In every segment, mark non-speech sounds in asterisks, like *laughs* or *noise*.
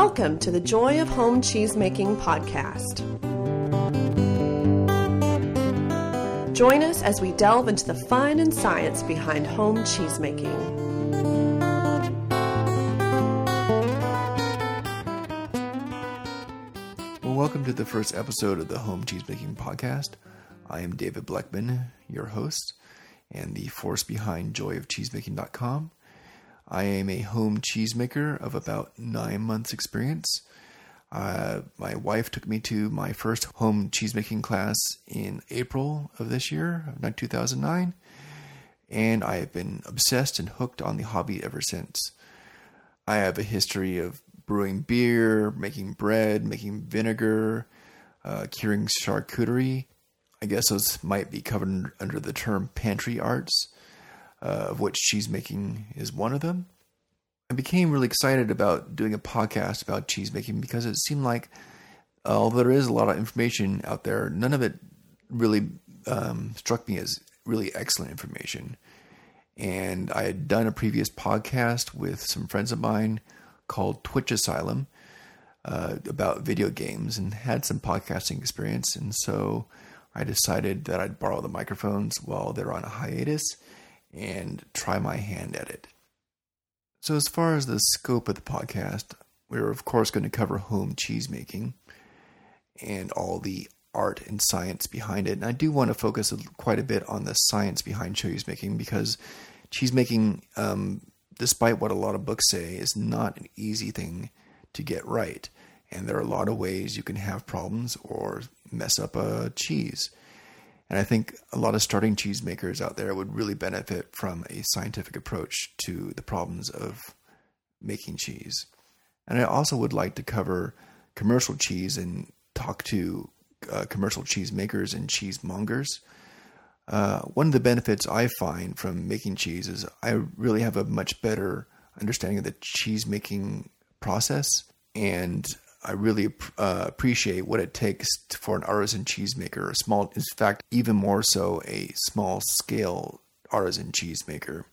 Welcome to the Joy of Home Cheesemaking podcast. Join us as we delve into the fun and science behind home cheesemaking. Well, welcome to the first episode of the Home Cheesemaking Podcast. I am David Bleckman, your host, and the force behind joyofcheesemaking.com. I am a home cheesemaker of about nine months' experience. Uh, my wife took me to my first home cheesemaking class in April of this year, of 2009, and I have been obsessed and hooked on the hobby ever since. I have a history of brewing beer, making bread, making vinegar, uh, curing charcuterie. I guess those might be covered under the term pantry arts uh, of which cheese making is one of them. I became really excited about doing a podcast about cheese making because it seemed like, although there is a lot of information out there, none of it really um, struck me as really excellent information. And I had done a previous podcast with some friends of mine called Twitch Asylum uh, about video games and had some podcasting experience. And so I decided that I'd borrow the microphones while they're on a hiatus and try my hand at it. So, as far as the scope of the podcast, we're of course going to cover home cheese making and all the art and science behind it. And I do want to focus quite a bit on the science behind cheese making because cheese making, um, despite what a lot of books say, is not an easy thing to get right. And there are a lot of ways you can have problems or mess up a cheese. And I think a lot of starting cheesemakers out there would really benefit from a scientific approach to the problems of making cheese. And I also would like to cover commercial cheese and talk to uh, commercial cheese makers and cheesemongers. Uh, one of the benefits I find from making cheese is I really have a much better understanding of the cheese making process and I really uh, appreciate what it takes for an artisan cheesemaker, a small, in fact, even more so, a small scale artisan cheesemaker.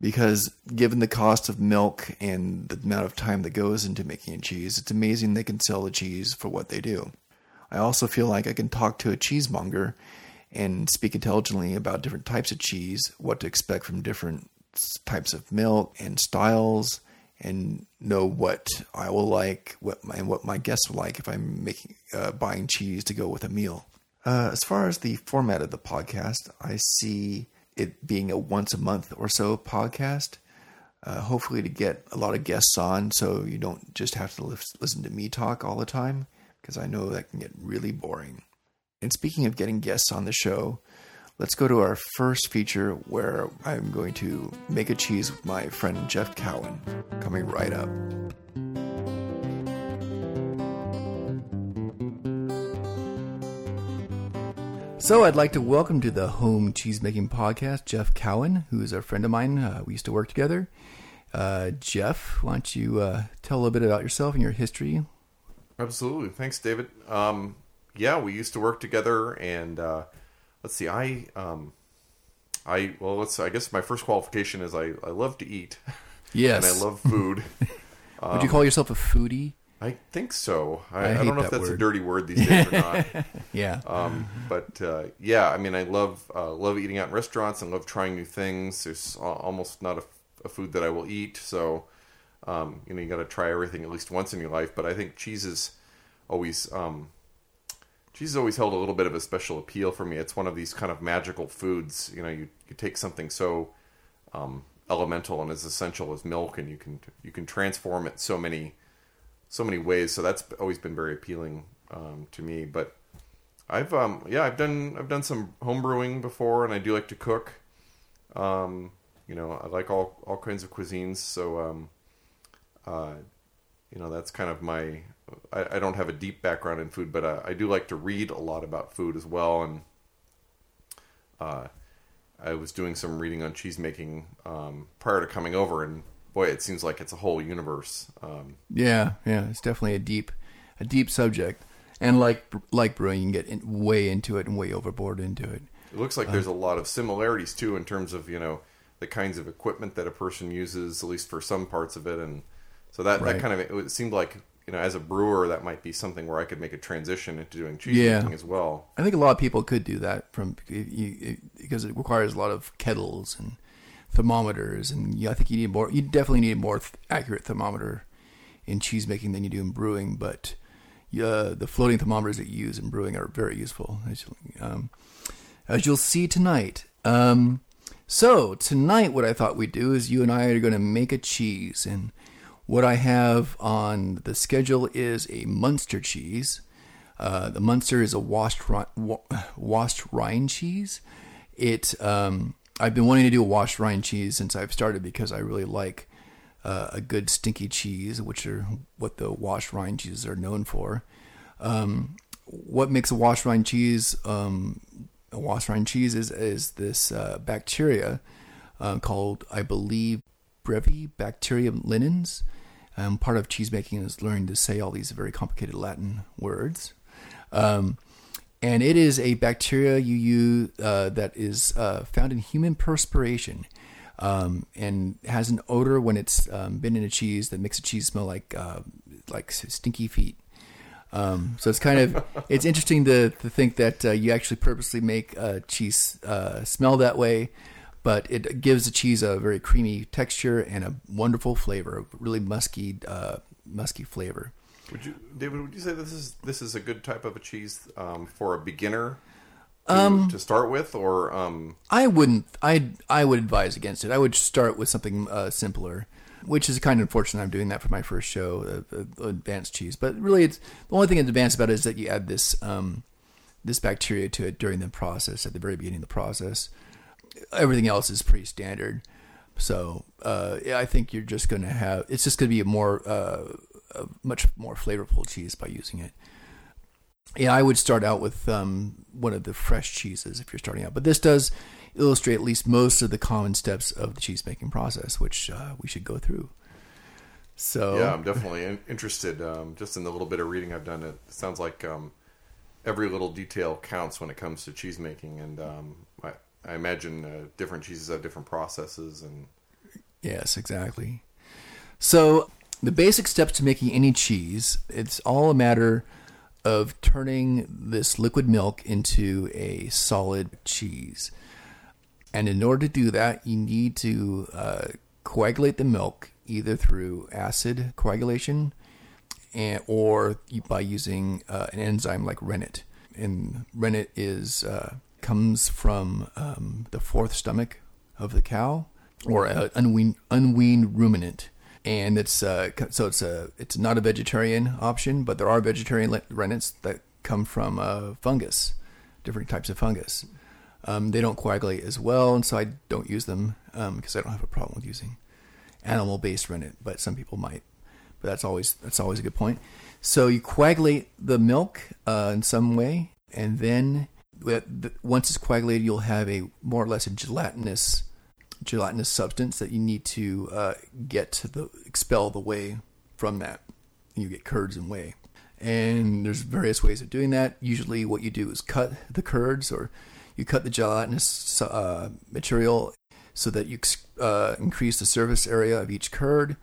Because given the cost of milk and the amount of time that goes into making a cheese, it's amazing they can sell the cheese for what they do. I also feel like I can talk to a cheesemonger and speak intelligently about different types of cheese, what to expect from different types of milk and styles and know what I will like, what my, and what my guests will like if I'm making uh, buying cheese to go with a meal. Uh, as far as the format of the podcast, I see it being a once a month or so podcast. Uh, hopefully, to get a lot of guests on, so you don't just have to listen to me talk all the time, because I know that can get really boring. And speaking of getting guests on the show, Let's go to our first feature where I'm going to make a cheese with my friend Jeff Cowan, coming right up. So, I'd like to welcome to the Home Cheesemaking Podcast Jeff Cowan, who is a friend of mine. Uh, we used to work together. Uh, Jeff, why don't you uh, tell a little bit about yourself and your history? Absolutely. Thanks, David. Um, yeah, we used to work together, and uh, let's see. I um, I well, let's. I guess my first qualification is I I love to eat. *laughs* Yes, and I love food. um, *laughs* Would you call yourself a foodie? I think so. I, I, I don't know if that's word. a dirty word these days or not. *laughs* yeah. Um, but uh, yeah, I mean, I love uh, love eating out in restaurants and love trying new things. There's almost not a, a food that I will eat. So, um, you know, you got to try everything at least once in your life. But I think cheese is always um, cheese has always held a little bit of a special appeal for me. It's one of these kind of magical foods. You know, you, you take something so um, elemental and as essential as milk, and you can you can transform it so many so many ways. So that's always been very appealing um, to me. But I've um, yeah I've done I've done some home brewing before, and I do like to cook. Um, you know, I like all all kinds of cuisines. So um, uh, you know that's kind of my I, I, don't have a deep background in food, but uh, I do like to read a lot about food as well. And uh, I was doing some reading on cheese making um, prior to coming over, and boy, it seems like it's a whole universe. Um, yeah, yeah, it's definitely a deep, a deep subject. And like like brewing, you can get in, way into it and way overboard into it. It looks like uh, there's a lot of similarities too in terms of you know the kinds of equipment that a person uses, at least for some parts of it, and so that right. that kind of it seemed like you know, as a brewer, that might be something where I could make a transition into doing cheese Yeah. making as well. I think a lot of people could do that from because it requires a lot of kettles and thermometers, and you, I think you need more. You definitely need a more th- accurate thermometer in cheese making than you do in brewing. But uh, the floating thermometers that you use in brewing are very useful, as, you- um, as you'll see tonight. Um, so tonight, what I thought we'd do is you and I are going to make a cheese, and what I have on the schedule is a Muenster cheese. Uh, the Muenster is a washed washed rind cheese. It um, I've been wanting to do a washed rind cheese since I've started because I really like uh, a good stinky cheese, which are what the washed rind cheeses are known for. Um, what makes a washed rind cheese um, a washed rind cheese is is this uh, bacteria uh, called I believe Brevibacterium linens. Um, part of cheese making is learning to say all these very complicated Latin words. Um, and it is a bacteria you use uh, that is uh, found in human perspiration um, and has an odor when it's um, been in a cheese that makes a cheese smell like uh, like stinky feet. Um, so it's kind of *laughs* it's interesting to, to think that uh, you actually purposely make a cheese uh, smell that way, but it gives the cheese a very creamy texture and a wonderful flavor, a really musky uh, musky flavor. Would you, David? Would you say this is this is a good type of a cheese um, for a beginner to, Um, to start with, or um, I wouldn't. I I would advise against it. I would start with something uh, simpler, which is kind of unfortunate. I'm doing that for my first show, uh, uh, advanced cheese. But really, it's the only thing that's advanced about it is that you add this um, this bacteria to it during the process at the very beginning of the process. Everything else is pretty standard. So uh, I think you're just going to have. It's just going to be a more uh, a much more flavorful cheese by using it. Yeah, I would start out with um, one of the fresh cheeses if you're starting out. But this does illustrate at least most of the common steps of the cheese making process, which uh, we should go through. So yeah, I'm definitely in, interested. Um, just in the little bit of reading I've done, it sounds like um, every little detail counts when it comes to cheese making, and um, I, imagine uh, different cheeses have different processes, and Yes, exactly. So the basic steps to making any cheese, it's all a matter of turning this liquid milk into a solid cheese. And in order to do that, you need to uh, coagulate the milk either through acid coagulation and, or by using uh, an enzyme like rennet. And rennet is uh, comes from um, the fourth stomach of the cow, or an unweaned, unweaned ruminant. And it's uh, so it's a it's not a vegetarian option, but there are vegetarian rennets that come from uh, fungus, different types of fungus. Um, they don't coagulate as well, and so I don't use them because I don't have a problem with using animal-based rennet, but some people might. But that's always that's always a good point. So you coagulate the milk uh, in some way, and then once it's coagulated, you'll have a more or less a gelatinous gelatinous substance that you need to uh, get to the expel the whey from that. You get curds and whey, and there's various ways of doing that. Usually, what you do is cut the curds, or you cut the gelatinous uh, material so that you uh, increase the surface area of each curd.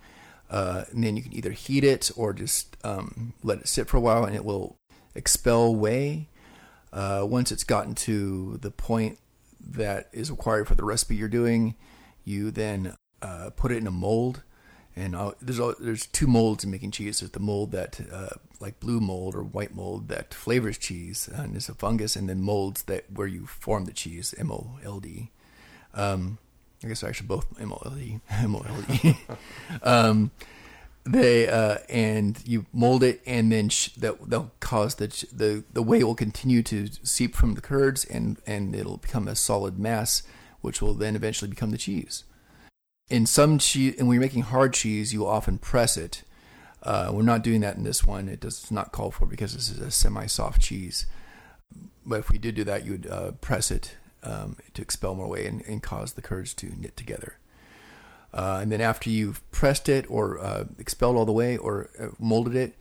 Uh, and then you can either heat it or just um, let it sit for a while, and it will expel whey. Uh, once it's gotten to the point that is required for the recipe you're doing, you then uh, put it in a mold. And uh, there's al- there's two molds in making cheese. There's the mold that uh, like blue mold or white mold that flavors cheese and is a fungus, and then molds that where you form the cheese, M O L D. Um, I guess actually both M O L D. *laughs* M O L D. *laughs* They uh, and you mold it, and then sh- that they'll cause the the the whey will continue to seep from the curds, and and it'll become a solid mass, which will then eventually become the cheese. In some cheese, and when you're making hard cheese, you will often press it. Uh, we're not doing that in this one. It does not call for because this is a semi-soft cheese. But if we did do that, you would uh, press it um, to expel more whey and, and cause the curds to knit together. Uh, and then after you've pressed it or uh, expelled all the whey or uh, molded it,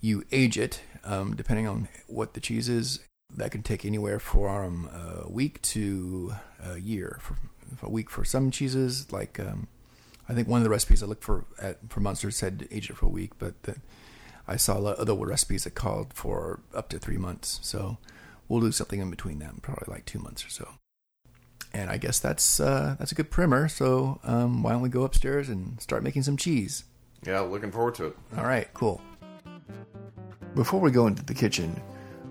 you age it, um, depending on what the cheese is. That can take anywhere from a week to a year. For, for a week for some cheeses, like um, I think one of the recipes I looked for at for Muenster said age it for a week, but the, I saw a lot of other recipes that called for up to three months. So we'll do something in between that, probably like two months or so. And I guess that's uh, that's a good primer. So um, why don't we go upstairs and start making some cheese? Yeah, looking forward to it. All right, cool. Before we go into the kitchen,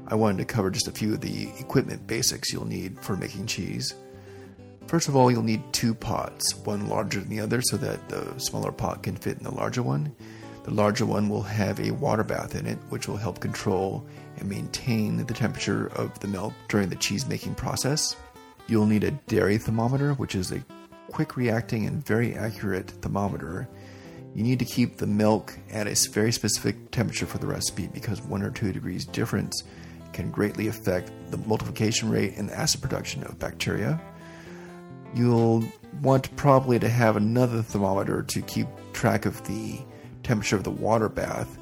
I wanted to cover just a few of the equipment basics you'll need for making cheese. First of all, you'll need two pots, one larger than the other so that the smaller pot can fit in the larger one. The larger one will have a water bath in it, which will help control and maintain the temperature of the milk during the cheese making process. You'll need a dairy thermometer, which is a quick reacting and very accurate thermometer. You need to keep the milk at a very specific temperature for the recipe because one or two degrees difference can greatly affect the multiplication rate and acid production of bacteria. You'll want probably to have another thermometer to keep track of the temperature of the water bath.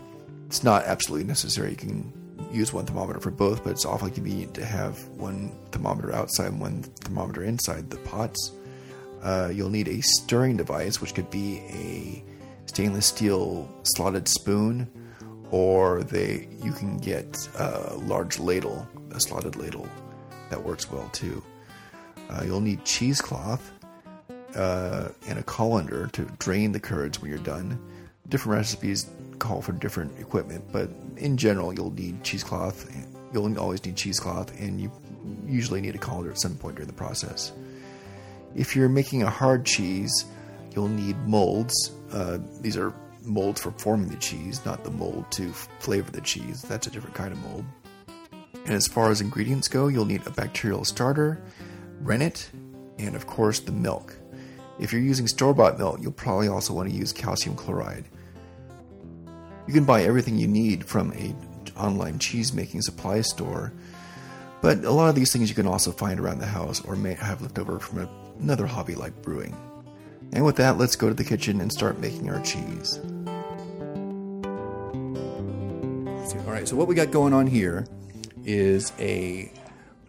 It's not absolutely necessary. You can use one thermometer for both, but it's awfully convenient to have one thermometer outside and one thermometer inside the pots. Uh, you'll need a stirring device, which could be a stainless steel slotted spoon, or they you can get a large ladle, a slotted ladle that works well too. Uh, you'll need cheesecloth uh, and a colander to drain the curds when you're done. Different recipes call for different equipment, but in general, you'll need cheesecloth. You'll always need cheesecloth, and you usually need a colander at some point during the process. If you're making a hard cheese, you'll need molds. Uh, these are molds for forming the cheese, not the mold to flavor the cheese. That's a different kind of mold. And as far as ingredients go, you'll need a bacterial starter, rennet, and of course the milk. If you're using store bought milk, you'll probably also want to use calcium chloride. You can buy everything you need from a online cheese making supply store, but a lot of these things you can also find around the house or may have left over from a, another hobby like brewing. And with that, let's go to the kitchen and start making our cheese. All right, so what we got going on here is a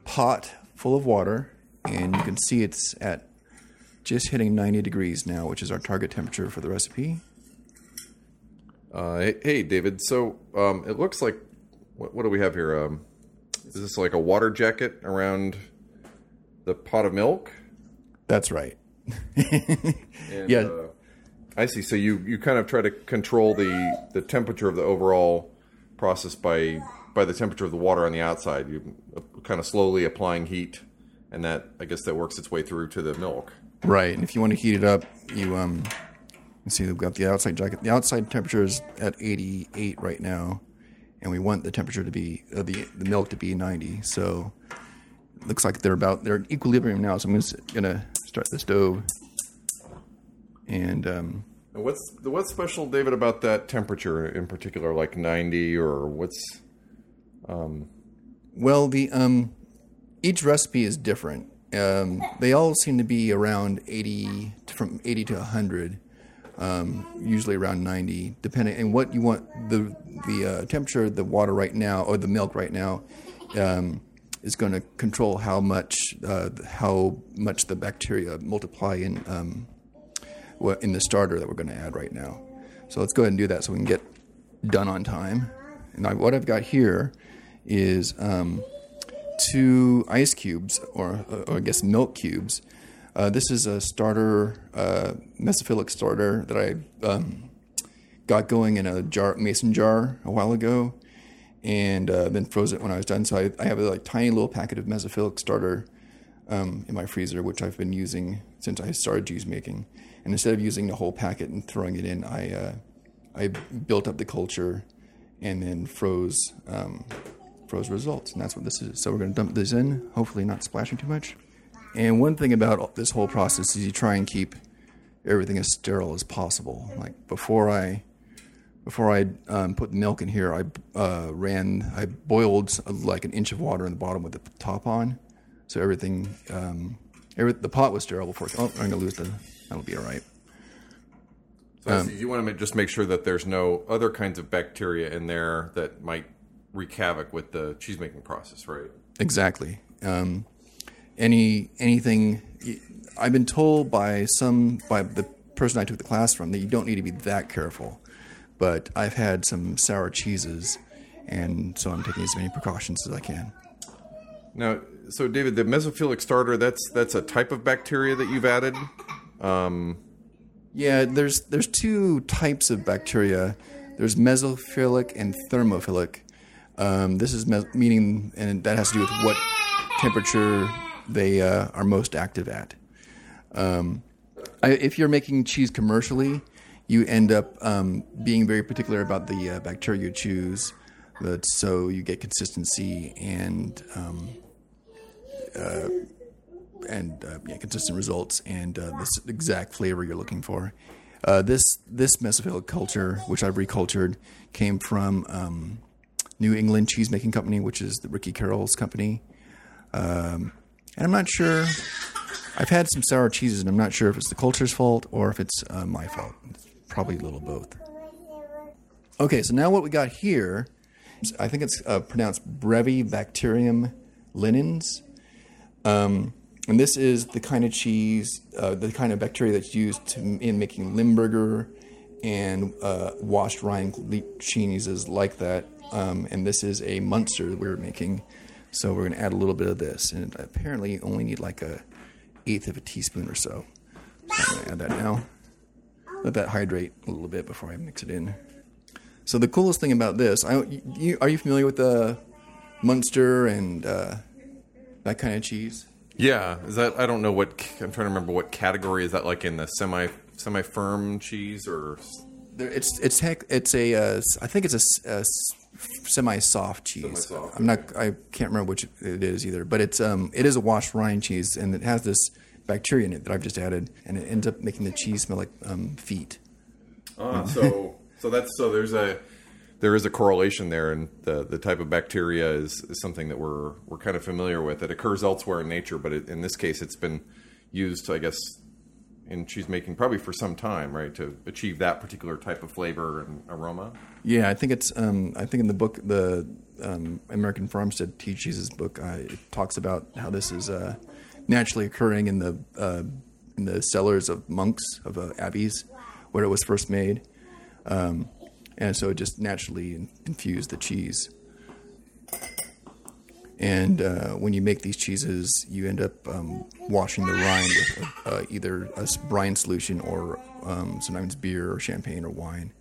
pot full of water, and you can see it's at just hitting 90 degrees now, which is our target temperature for the recipe. Uh, hey, hey, David. So um, it looks like what, what do we have here? Um, is this like a water jacket around the pot of milk? That's right. *laughs* And, Yeah. uh, I see. So you, you kind of try to control the, the temperature of the overall process by by the temperature of the water on the outside. You uh, kind of slowly applying heat, and that I guess that works its way through to the milk. Right, and if you want to heat it up, you um, see we've got the outside jacket. The outside temperature is at 88 right now, and we want the temperature to be uh, the the milk to be 90. So looks like they're about they're in equilibrium now. So I'm just gonna start the stove, and um, what's what's special, David, about that temperature in particular, like ninety or what's? Well, the um, each recipe is different. Um, they all seem to be around eighty, from eighty to hundred, um, usually around ninety, depending. And what you want the the uh, temperature of the water right now or the milk right now um, is going to control how much uh, how much the bacteria multiply in um, in the starter that we're going to add right now. So let's go ahead and do that so we can get done on time. And I, what I've got here is um, two ice cubes, or, or I guess milk cubes. Uh, this is a starter, uh, mesophilic starter that I um, got going in a jar, mason jar a while ago, and uh, then froze it when I was done. So I, I have a like tiny little packet of mesophilic starter um, in my freezer, which I've been using since I started cheese making. And instead of using the whole packet and throwing it in, I uh, I built up the culture and then froze um, froze results, and that's what this is. So we're going to dump this in, hopefully not splashing too much. And one thing about this whole process is you try and keep everything as sterile as possible. Like before I before I um, put the milk in here, I uh, ran I boiled uh, like an inch of water in the bottom with the top on, so everything um, every, the pot was sterile before. Oh, I'm going to lose the. That'll be all right. So see. you want to just make sure that there's no other kinds of bacteria in there that might wreak havoc with the cheese making process, right? Exactly. Um, any anything I've been told by some by the person I took the class from that you don't need to be that careful, but I've had some sour cheeses, and so I'm taking as many precautions as I can. Now, so David, the mesophilic starter that's that's a type of bacteria that you've added. Um, Yeah, there's there's two types of bacteria. There's mesophilic and thermophilic. Um, this is mes- meaning, and that has to do with what temperature they uh, are most active at. Um, I, if you're making cheese commercially, you end up um, being very particular about the uh, bacteria you choose, so you get consistency and um, uh, and uh, yeah, consistent results and uh, this exact flavor you're looking for. Uh, this this mesophilic culture, which I've recultured, came from um, New England Cheese Making Company, which is the Ricki Carroll's company. Um, and I'm not sure. I've had some sour cheeses, and I'm not sure if it's the culture's fault or if it's uh, my fault. It's probably a little both. Okay, so now what we got here, I think it's uh, pronounced Brevibacterium linens. Um, and this is the kind of cheese, uh, the kind of bacteria that's used to, in making Limburger and uh, washed rind cheeses like that. Um, and this is a Muenster that we're making. So we're going to add a little bit of this. And apparently you only need like a eighth of a teaspoon or so. So I'm going to add that now. Let that hydrate a little bit before I mix it in. So the coolest thing about this, I, you, are you familiar with the Muenster and uh, that kind of cheese? yeah, is that I don't know what I'm trying to remember what category is that like in the semi semi firm cheese or There, it's it's heck, it's a uh, I think it's a, a semi soft cheese. Semi-soft, I'm not I can't remember which it is either, but it's um it is a washed rind cheese and it has this bacteria in it that I've just added, and it ends up making the cheese smell like um, feet. Ah, so so that's so there's a there is a correlation there, and the the type of bacteria is, is something that we're we're kind of familiar with. It occurs elsewhere in nature, but it, in this case, it's been used, I guess, in she's making probably for some time, right, to achieve that particular type of flavor and aroma. Yeah, I think it's. Um, I think in the book, the um, American Farmstead Tea Cheeses book, it talks about how this is uh, naturally occurring in the uh, in the cellars of monks of uh, abbeys, where it was first made, um, and so it just naturally in- infused the cheese. And uh, when you make these cheeses, you end up um, washing the rind with uh, either a brine solution or um, sometimes beer or champagne or wine,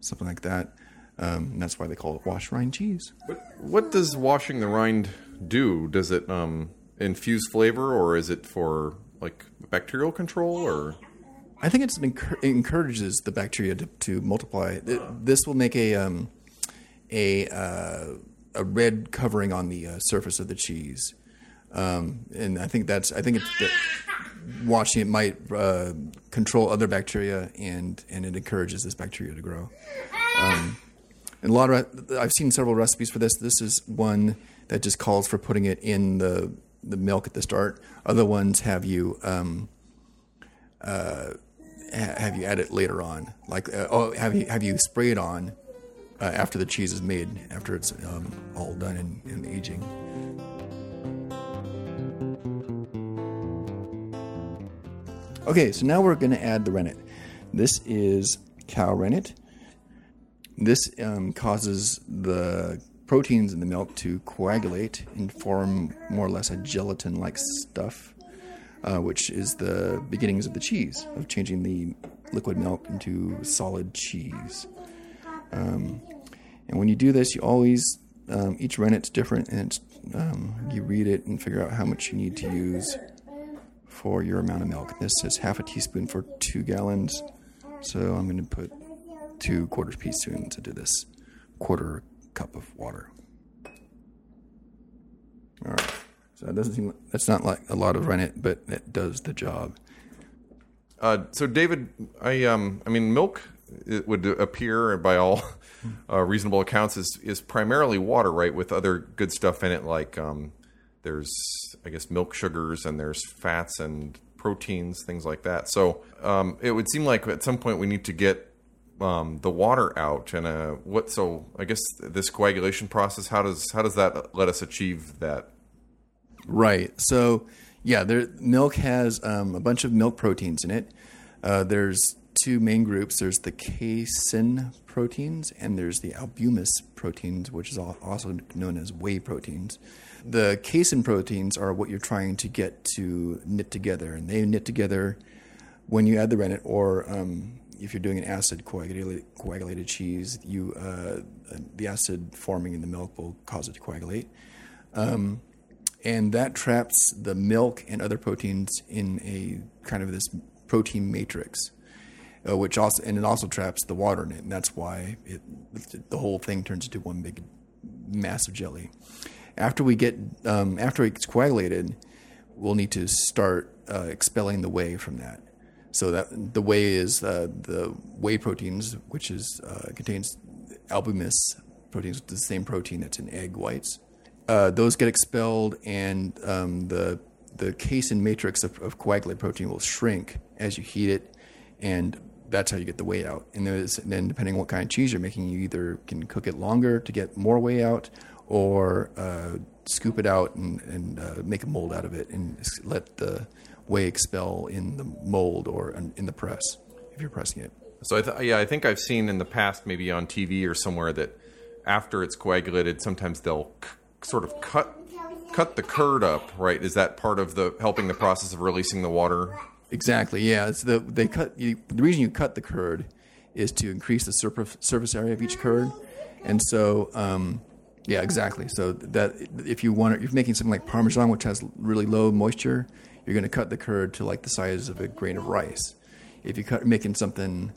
something like that. Um, and that's why they call it wash rind cheese. What what does washing the rind do? Does it um, infuse flavor, or is it for like bacterial control, or I think it's encour- it encourages the bacteria to, to multiply. Th- This will make a um, a uh, a red covering on the uh, surface of the cheese, um, and I think that's I think it's that washing it might uh, control other bacteria and and it encourages this bacteria to grow. Um, and a lot of I've seen several recipes for this. This is one that just calls for putting it in the the milk at the start. Other ones have you. Um, ha- have you add it later on? Like, uh, oh, have you have you spray it on uh, after the cheese is made, after it's um, all done in, in aging? Okay, so now we're going to add the rennet. This is cow rennet. This um, causes the proteins in the milk to coagulate and form more or less a gelatin-like stuff uh, which is the beginnings of the cheese, of changing the liquid milk into solid cheese. Um, and when you do this, you always, um, each rennet's different, and um, you read it and figure out how much you need to use for your amount of milk. This says half a teaspoon for two gallons, so I'm going to put two quarter teaspoons into this quarter cup of water. All right. So that doesn't seem that's not like a lot of rennet, but it does the job. Uh, so David, I um, I mean, milk it would appear by all *laughs* uh, reasonable accounts is is primarily water, right? With other good stuff in it, like um, there's I guess milk sugars and there's fats and proteins, things like that. So um, it would seem like at some point we need to get um, the water out. And uh, what? So I guess this coagulation process, how does how does that let us achieve that? Right. So, yeah, there milk has um, a bunch of milk proteins in it. Uh, there's two main groups. There's the casein proteins and there's the albuminous proteins, which is also known as whey proteins. The casein proteins are what you're trying to get to knit together, and they knit together when you add the rennet, or um, if you're doing an acid coagulated, coagulated cheese, you uh, the acid forming in the milk will cause it to coagulate, um, and that traps the milk and other proteins in a kind of this protein matrix, uh, which also and it also traps the water in it, and that's why it the whole thing turns into one big massive jelly. After we get um, after it's coagulated, we'll need to start uh, expelling the whey from that. So that the whey is uh, the whey proteins, which is uh, contains albuminous proteins, the same protein that's in egg whites. Uh, those get expelled, and um, the the casein matrix of, of coagulated protein will shrink as you heat it, and that's how you get the whey out. And there's, then, depending on what kind of cheese you're making, you either can cook it longer to get more whey out, or uh, scoop it out and, and uh, make a mold out of it and let the whey expel in the mold or in the press if you're pressing it. So I th- yeah, I think I've seen in the past, maybe on TV or somewhere, that after it's coagulated, sometimes they'll c- sort of cut cut the curd up. Right? Is that part of the helping the process of releasing the water? Exactly. Yeah. It's the they cut you, the reason you cut the curd is to increase the surface surface area of each curd, and so um, yeah, exactly. So that if you want, if you're making something like Parmesan, which has really low moisture, you're going to cut the curd to like the size of a grain of rice. If you cut making something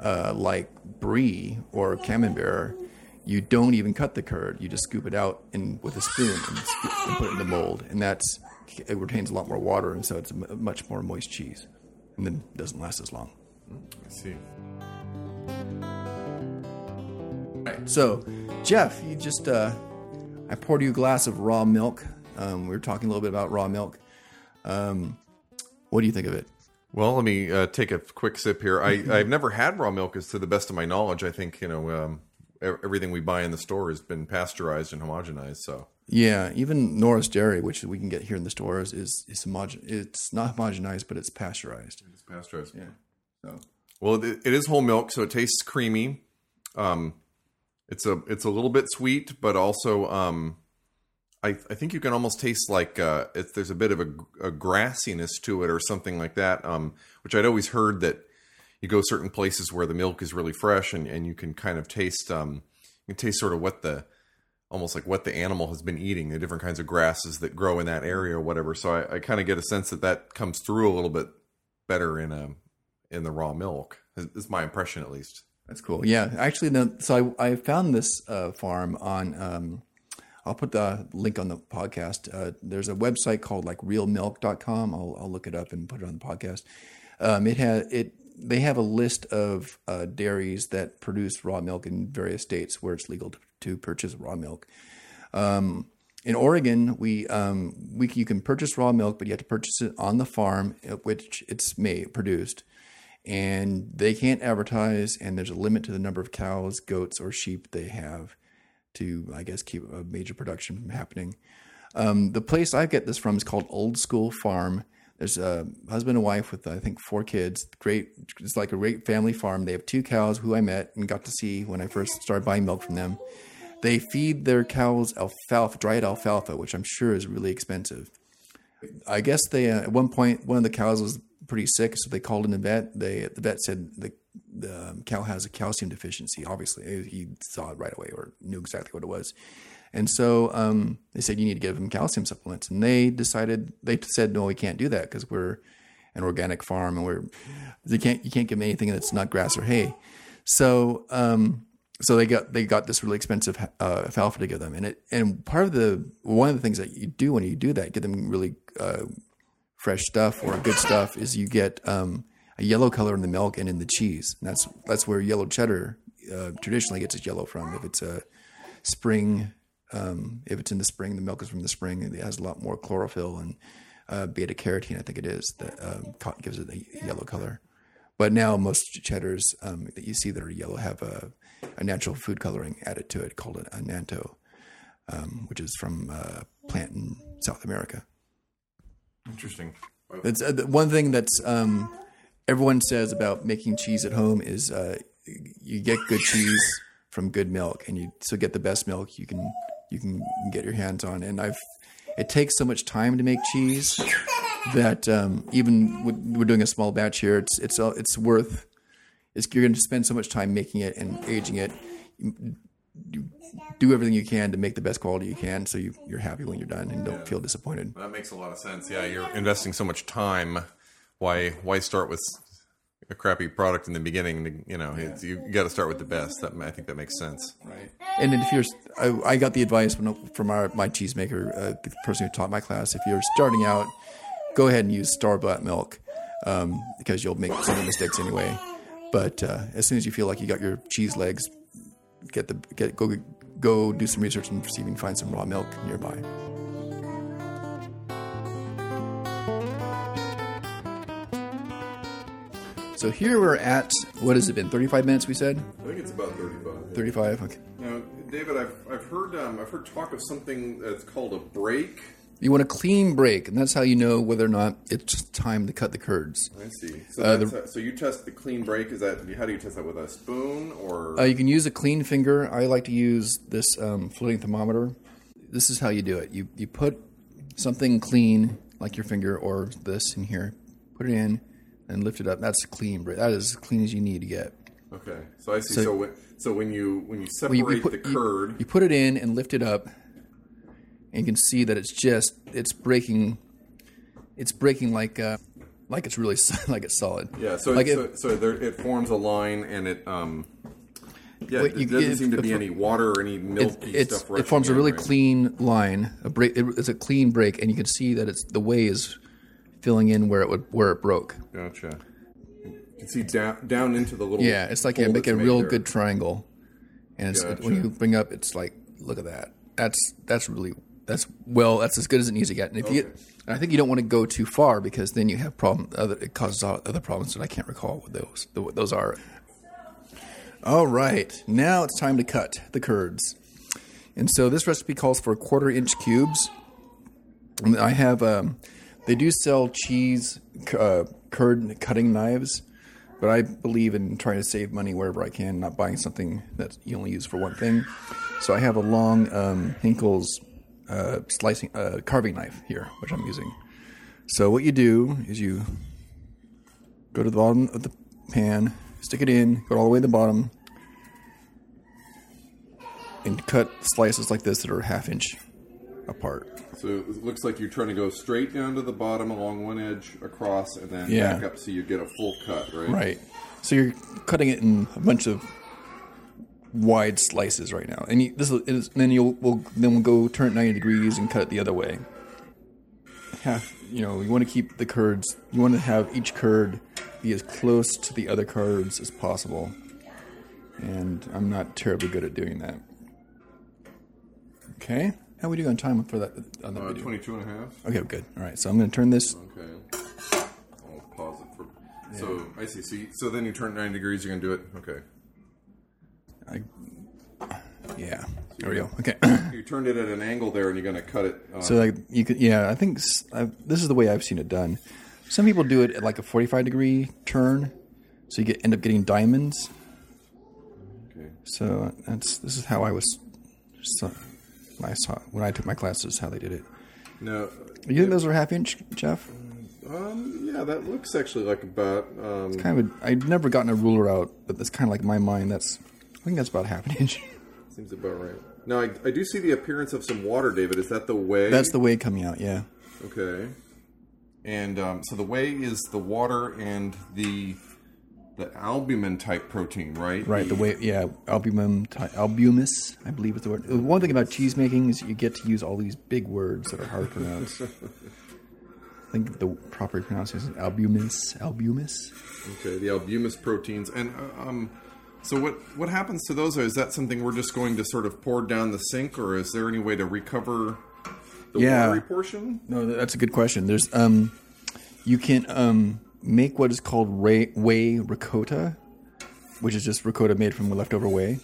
uh, like brie or camembert, you don't even cut the curd. You just scoop it out in with a spoon and, and put it in the mold, and that's it retains a lot more water, and so it's a much more moist cheese, and then doesn't last as long. I see. Right. So, Jeff, you just uh, I poured you a glass of raw milk. Um, we were talking a little bit about raw milk. Um, what do you think of it? Well, let me uh, take a quick sip here. I, *laughs* I've never had raw milk, as to the best of my knowledge. I think you know um, everything we buy in the store has been pasteurized and homogenized. So yeah, even Noris Dairy, which we can get here in the stores, is is homogen. It's not homogenized, but it's pasteurized. It's pasteurized. Yeah. So well, it, it is whole milk, so it tastes creamy. Um, it's a it's a little bit sweet, but also um, I, I think you can almost taste like uh, there's a bit of a, a, grassiness to it or something like that. Um, which I'd always heard that you go certain places where the milk is really fresh and, and you can kind of taste um, you can taste sort of what the almost like what the animal has been eating, the different kinds of grasses that grow in that area or whatever. So I, I kind of get a sense that that comes through a little bit better in a um, in the raw milk. Is my impression at least. That's cool. Yeah, actually, no, so I, I found this uh, farm on um, I'll put the link on the podcast. Uh, there's a website called like realmilk.com. I'll, I'll look it up and put it on the podcast. Um, it has it. They have a list of uh, dairies that produce raw milk in various states where it's legal to, to purchase raw milk. Um, in Oregon, we um, we you can purchase raw milk, but you have to purchase it on the farm at which it's made produced, and they can't advertise. And there's a limit to the number of cows, goats, or sheep they have to, I guess, keep a major production from happening. Um, the place I get this from is called Old School Farm. There's a husband and wife with I think four kids. Great, it's like a great family farm. They have two cows who I met and got to see when I first started buying milk from them. They feed their cows alfalfa, dried alfalfa, which I'm sure is really expensive. I guess they uh, at one point one of the cows was pretty sick, so they called in the vet. They the vet said the the um, cow has a calcium deficiency. Obviously, he saw it right away or knew exactly what it was. And so um, they said you need to give him calcium supplements, and they decided they said no, we can't do that because we're an organic farm and we're they can't you can't give him anything that's not grass or hay. So um, so they got they got this really expensive uh, alfalfa to give them, and it and part of the one of the things that you do when you do that, get them really uh, fresh stuff or good stuff, is you get um, a yellow color in the milk and in the cheese. And that's that's where yellow cheddar uh, traditionally gets its yellow from. If it's a spring, um, if it's in the spring, the milk is from the spring. And it has a lot more chlorophyll and uh, beta carotene. I think it is that um, gives it a yellow color. But now most cheddars um, that you see that are yellow have a, a, natural food coloring added to it called an annatto, um, which is from a uh, plant in South America. Interesting. It's uh, one thing that's um, everyone says about making cheese at home is uh, you get good cheese from good milk, and you so get the best milk you can you can get your hands on. And I've it takes so much time to make cheese that um, even we're doing a small batch here, it's it's it's worth. It's, you're going to spend so much time making it and aging it. You, you do everything you can to make the best quality you can, so you, you're happy when you're done and don't feel disappointed. That makes a lot of sense. Yeah, you're investing so much time. Why why start with a crappy product in the beginning? You know, it's, you got to start with the best. That I think that makes sense. Right. And then if you're, I, I got the advice when, from our my cheesemaker, uh, the person who taught my class. If you're starting out, go ahead and use bought milk um, because you'll make some mistakes anyway. But uh, as soon as you feel like you got your cheese legs, get the get go go do some research and see if you can find some raw milk nearby. So here we're at what has it been? Thirty five minutes we said. I think it's about thirty-five. Thirty five. Okay. Now, David, I've I've heard um, I've heard talk of something that's called a break. You want a clean break, and that's how you know whether or not it's time to cut the curds. I see. So, Uh, that's, uh, so you test the clean break. Is that how do you test that with a spoon or? Uh, you can use a clean finger. I like to use this um, floating thermometer. This is how you do it. You you put something clean, like your finger or this in here, put it in, and lift it up. That's a clean break. That is as clean as you need to get. okay, so I see. So- So, when, so when you when you Well, separate you, you put, the you- curd, You, put it in and lift it up, and you can see that it's just it's breaking. It's breaking like uh, like it's really *laughs* like it's solid. yeah. So like it, so, so there, it forms a line, and it um. Yeah, there doesn't if- seem to be any water or any milky it's, stuff. it forms a really right? clean line. A break. It, it's a clean break, and you can see that it's the whey is filling in where it would where it broke. Gotcha. You can see down down into the little. Yeah, it's like you make a real there. good triangle, and it's, when you bring up, it's like look at that. That's that's really that's well that's as good as it needs to get. And if you get, and I think you don't want to go too far because then you have problem. Other it causes other problems that I can't recall what those what those are. All right, now it's time to cut the curds. And so this recipe calls for quarter inch cubes. And I have, um, they do sell cheese uh, curd cutting knives, but I believe in trying to save money wherever I can, not buying something that you only use for one thing. So I have a long um, Henckels uh, slicing uh, carving knife here, which I'm using. So what you do is you go to the bottom of the pan, stick it in, go all the way to the bottom, and cut slices like this that are half inch apart. So it looks like you're trying to go straight down to the bottom along one edge across, and then Yeah. back up so you get a full cut, right? Right. So you're cutting it in a bunch of wide slices right now, and you, this is, then you'll we'll, then we'll go turn it ninety degrees and cut it the other way. Half, you know, you want to keep the curds. You want to have each curd be as close to the other curds as possible, and I'm not terribly good at doing that. Okay, how are we doing on time for that on the Uh, video? 22 and a half. Okay, good. All right, so I'm going to turn this. Okay. I'll pause it for. So I see. So, so then you turn 90 degrees. You're gonna do it. Okay. I, yeah, there we go. Okay. You turned it at an angle there, and you're gonna cut it. Uh, So like you could, yeah, I think s I this is the way I've seen it done. Some people do it at like a forty-five degree turn, so you get end up getting diamonds. okay. So that's this is how I was. So, I saw when I took my classes how they did it. No. You think those are half inch, Jeff? um, yeah, that looks actually like about. Um, Kind of. A, I've never gotten a ruler out, but that's kind of like my mind. That's I think that's about half an inch. *laughs* seems about right. Now, I, I do see the appearance of some water, David. Is that the whey? That's the whey coming out. Yeah. Okay. And um, so the whey is the water and the the albumin type protein, right? Right, the whey, yeah, albumin, ty- albumis, I believe is the word. One thing about cheese making is you get to use all these big words that are hard to pronounce. *laughs* I think the proper pronunciation is albumis, albumis. Okay, the albuminous proteins, and uh, um, so what what happens to those? Is that something we're just going to sort of pour down the sink, or is there any way to recover the Yeah. watery portion? No, that's a good question. There's, um, you can um, make what is called whey, whey ricotta, which is just ricotta made from leftover whey.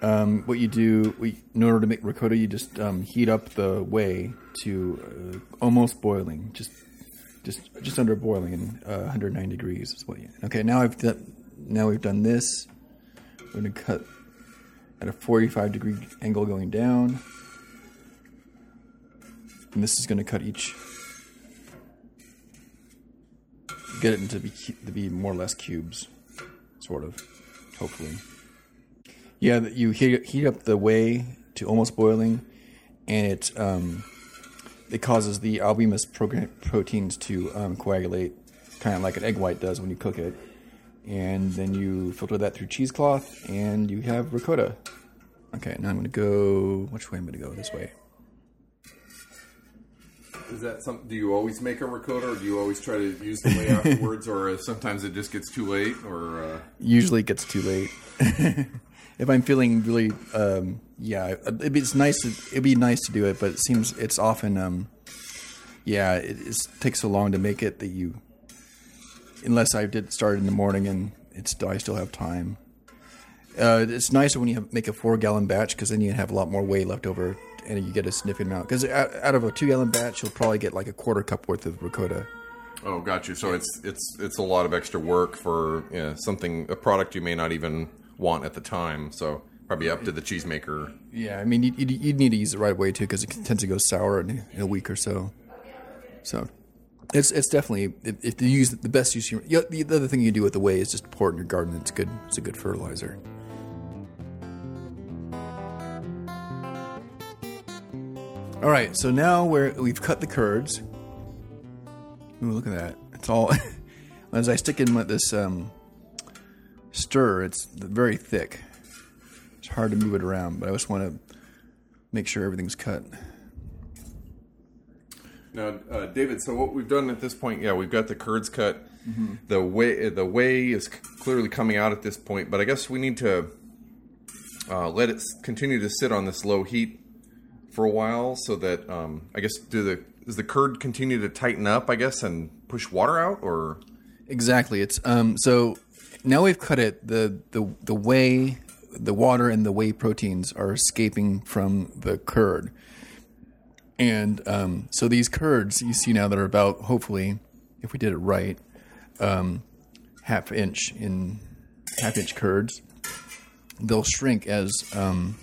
Um, what you do, we, in order to make ricotta, you just um, heat up the whey to uh, almost boiling, just just just under boiling and uh, 109 degrees is what you. Okay, now I've done, now we've done this. We're gonna cut at a 45 degree angle going down, and this is gonna cut each. Get it into be to be more or less cubes, sort of, hopefully. Yeah, you heat, heat up the whey to almost boiling, and it um, it causes the albuminous proteins to um, coagulate, kind of like an egg white does when you cook it. And then you filter that through cheesecloth, and you have ricotta. Okay, now I'm going to go. Which way am I going to go? This way. Is that something? Do you always make a ricotta, or do you always try to use the whey *laughs* afterwards, or sometimes it just gets too late? Or uh... usually it gets too late. *laughs* if I'm feeling really, um, yeah, it'd be, it's nice. To, it'd be nice to do it, but it seems it's often, um, yeah, it, it takes so long to make it that you, unless I did start in the morning and it's I still have time. Uh, it's nicer when you have, make a four gallon batch because then you have a lot more whey left over and you get a significant amount. Because out, out of a two gallon batch, you'll probably get like a quarter cup worth of ricotta. Oh, got you. So it's it's it's a lot of extra work for you know, something a product you may not even want at the time. So probably up to the cheesemaker. Yeah, I mean, you you need to use it right away too because it tends to go sour in, in, a week or so. So it's it's definitely if, you use the best use. The other thing you do with the whey is just pour it in your garden. It's good. It's a good fertilizer. All right, so now we're we've cut the curds. Ooh, look at that! It's all *laughs* as I stick in this um, stir, it's very thick. It's hard to move it around, but I just want to make sure everything's cut. Now, uh, David, so what we've done at this point, yeah, we've got the curds cut. Mm-hmm. The way the whey is clearly coming out at this point, but I guess we need to uh, let it continue to sit on this low heat for a while, so that um, I guess do the does the curd continue to tighten up? I guess and push water out, or exactly. It's um so now we've cut it, the the the whey, the water and the whey proteins are escaping from the curd, and um, so these curds you see now that are about hopefully, if we did it right, um, half inch in half inch curds, they'll shrink as um,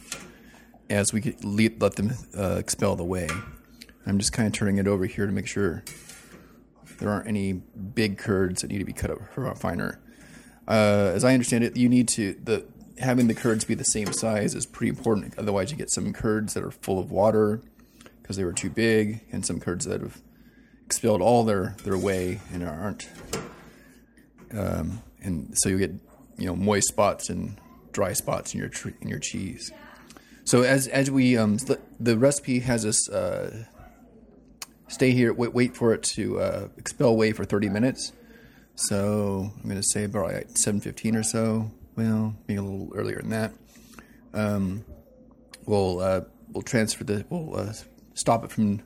as we let them uh, expel the whey. I'm just kind of turning it over here to make sure there aren't any big curds that need to be cut up finer. Uh, as I understand it, you need to the having the curds be the same size is pretty important. Otherwise, you get some curds that are full of water because they were too big, and some curds that have expelled all their their whey and aren't. Um, and so you get you know moist spots and dry spots in your in your cheese. So as as we um, the recipe has us uh, stay here, wait, wait for it to uh, expel whey for thirty minutes so I'm going to say about like 7:15 or so. Well, maybe a little earlier than that. Um, we'll uh, we'll transfer the we'll uh, stop it from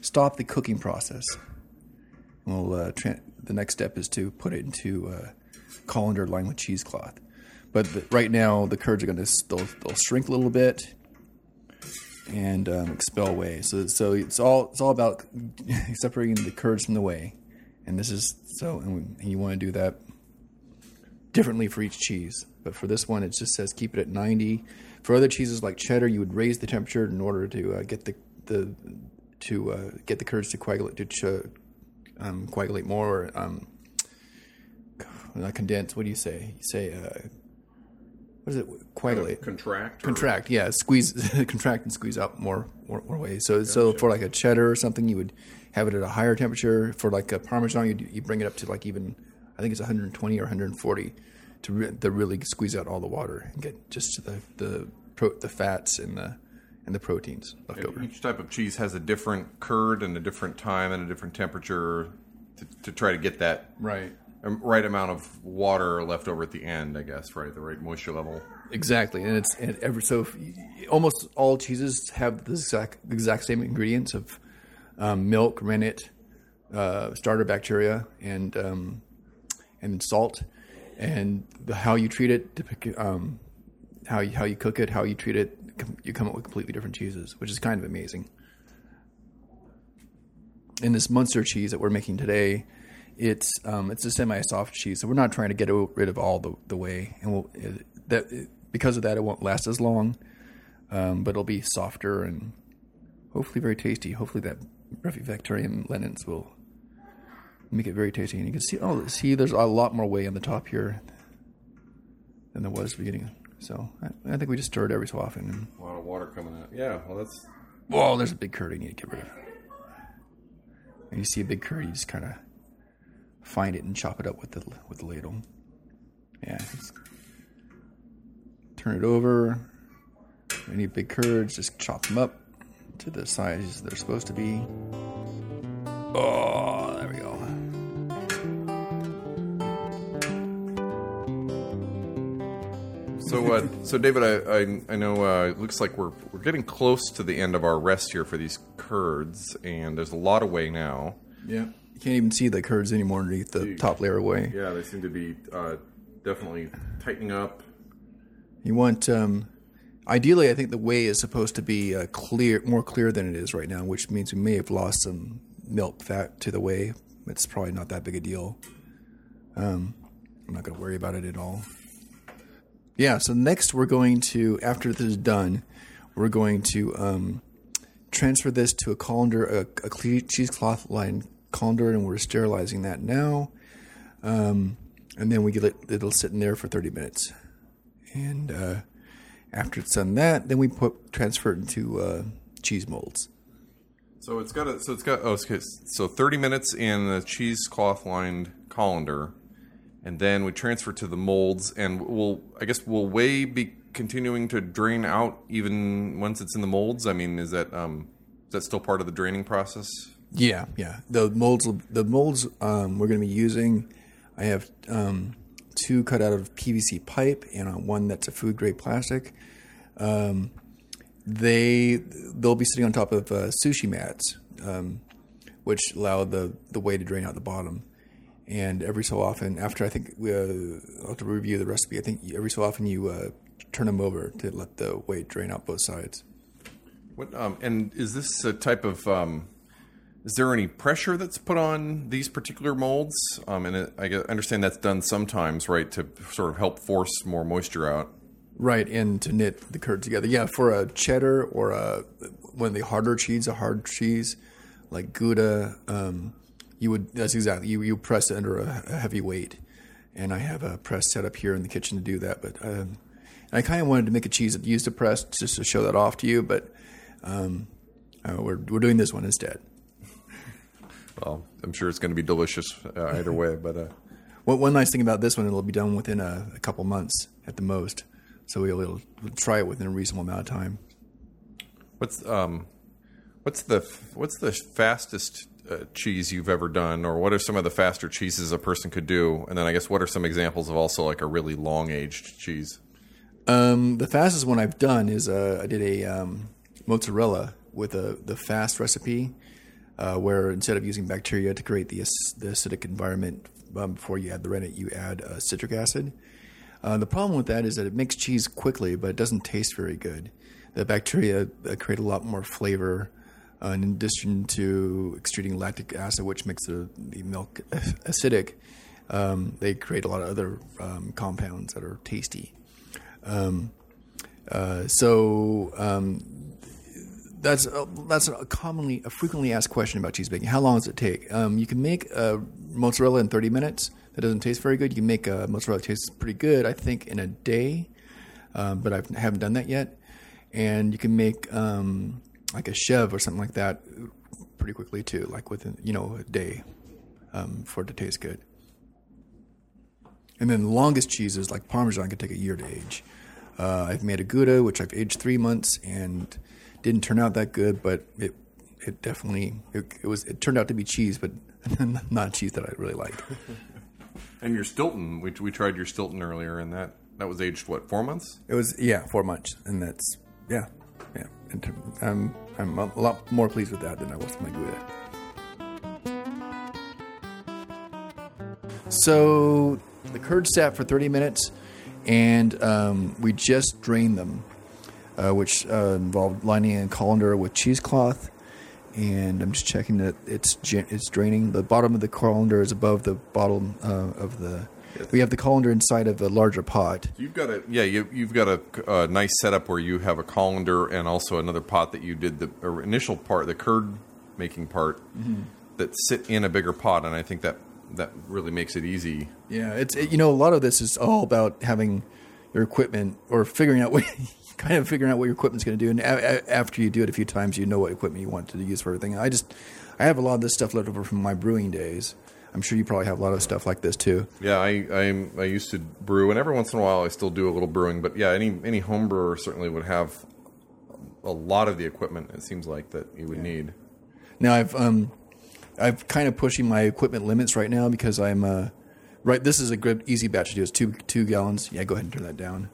stop the cooking process. We'll uh, tra- the next step is to put it into uh, colander lined with cheesecloth. But the, right now the curds are going to they'll, they'll shrink a little bit and um, expel whey. So so it's all it's all about *laughs* separating the curds from the whey and this is so and you want to do that differently for each cheese but for this one it just says keep it at 90 for other cheeses like cheddar you would raise the temperature in order to uh, get the the to uh, get the courage to coagulate to ch- um, coagulate more or um, not condense what do you say you say uh, what is it coagulate contract contract or? yeah squeeze *laughs* contract and squeeze out more more, more ways so gotcha. so for like a cheddar or something you would have it at a higher temperature. For like a Parmesan, you, you bring it up to like even, I think it's 120 or 140 to, re- to really squeeze out all the water and get just to the the, pro- the fats and the and the proteins left and over. Each type of cheese has a different curd and a different time and a different temperature to, to try to get that right right amount of water left over at the end. I guess right, the right moisture level. Exactly, and it's and every so almost all cheeses have the exact exact same ingredients of um, milk, rennet, uh, starter bacteria, and um, and salt, and the, how you treat it, um, how you, how you cook it, how you treat it, you come up with completely different cheeses, which is kind of amazing. in this Muenster cheese that we're making today, it's um, it's a semi-soft cheese, so we're not trying to get rid of all the, the whey, and we'll, it, that because of that, it won't last as long, um, but it'll be softer and hopefully very tasty. Hopefully that Brevibacterium linens will make it very tasty. And you can see, oh, see, there's a lot more whey on the top here than there was beginning. So I, I, think we just stir it every so often. And, a lot of water coming out. Yeah, well, that's. Well, there's a big curd you need to get rid of. And you see a big curd, you just kind of find it and chop it up with the with the ladle. Yeah. Turn it over. Any big curds, just chop them up to the size they're supposed to be. Oh, there we go. So, uh, so David, I, I, I know uh, it looks like we're we're getting close to the end of our rest here for these curds, and there's a lot of whey now. Yeah, you can't even see the curds anymore underneath the top layer of whey. Yeah, they seem to be uh, definitely tightening up. You want, um, ideally, I think the whey is supposed to be uh, clear, more clear than it is right now, which means we may have lost some milk fat to the whey. It's probably not that big a deal. Um, I'm not going to worry about it at all. Yeah, so next we're going to, after this is done, we're going to um, transfer this to a colander, a, a cheesecloth lined colander, and we're sterilizing that now. Um, and then we get it, it'll sit in there for 30 minutes. And uh, after it's done that, then we put transfer it into uh, cheese molds. So it's got a, so it's got oh okay, so 30 minutes in the cheesecloth lined colander and then we transfer to the molds and we'll i guess we'll whey be continuing to drain out even once it's in the molds? I mean is that um is that still part of the draining process? Yeah yeah. The molds the molds um, we're going to be using i have um, two cut out of pvc pipe and uh, one that's a food grade plastic. Um, they they'll be sitting on top of uh, sushi mats um, which allow the the whey to drain out the bottom and every so often, after I think we, uh, I'll have to review the recipe. I think every so often you uh, turn them over to let the weight drain out both sides. What um, and is this a type of? Um, is there any pressure that's put on these particular molds? Um, and it, I understand that's done sometimes, right, to sort of help force more moisture out. Right, and to knit the curd together. Yeah, for a cheddar or a one of the harder cheese, a hard cheese like Gouda. Um, you would that's exactly you you press it under a, a, heavy weight, and I have a press set up here in the kitchen to do that. But um, I kind of wanted to make a cheese that used a press just to show that off to you, but um, uh, we're we're doing this one instead. Well, I'm sure it's going to be delicious uh, either way. But uh... well, one nice thing about this one, it'll be done within a, a couple months at the most, so we'll, we'll, try it within a reasonable amount of time. What's um, what's the what's the fastest uh, cheese you've ever done, or what are some of the faster cheeses a person could do? And then I guess what are some examples of also like a really long aged cheese? Um, the fastest one I've done is uh, I did a um, mozzarella with a the fast recipe, uh, where instead of using bacteria to create the, the acidic environment um, before you add the rennet, you add uh, citric acid. Uh, the problem with that is that it makes cheese quickly, but it doesn't taste very good. The bacteria uh, create a lot more flavor uh, in addition to extruding lactic acid, which makes the, the milk *laughs* acidic, um, they create a lot of other um, compounds that are tasty. Um, uh, so um, that's a, that's a commonly a frequently asked question about cheese baking. How long does it take? Um, you can make a mozzarella in 30 minutes. That doesn't taste very good. You can make a mozzarella taste pretty good, I think, in a day, um, but I haven't done that yet. And you can make um, like a chev or something like that pretty quickly too, like within you know a day um, for it to taste good. And then the longest cheeses like Parmesan can take a year to age. Uh, I've made a Gouda, which I've aged three months and didn't turn out that good, but it it definitely it, it was it turned out to be cheese, but *laughs* not cheese that I really liked. *laughs* and your Stilton, we we tried your Stilton earlier, and that that was aged what four months? It was yeah four months, and that's yeah yeah, I'm I'm a lot more pleased with that than I was with my Gouda. So the curds sat for 30 minutes, and um, we just drained them, uh, which uh, involved lining a colander with cheesecloth, and I'm just checking that it's it's draining. The bottom of the colander is above the bottom uh, of the. We have the colander inside of a larger pot. You've got a yeah, you, you've got a, a nice setup where you have a colander and also another pot that you did the initial part, the curd making part, mm-hmm. that sit in a bigger pot, and I think that that really makes it easy. Yeah, it's it, you know a lot of this is all about having your equipment or figuring out what *laughs* kind of figuring out what your equipment's going to do, and a- a- after you do it a few times, you know what equipment you want to use for everything. I just I have a lot of this stuff left over from my brewing days. I'm sure you probably have a lot of stuff like this too. Yeah, I I'm, I used to brew, and every once in a while I still do a little brewing. But yeah, any any home brewer certainly would have a lot of the equipment. It seems like that you would need. Now I've um I've kind of pushing my equipment limits right now because I'm uh right. This is a good easy batch to do. It's two two gallons. Yeah, go ahead and turn that down.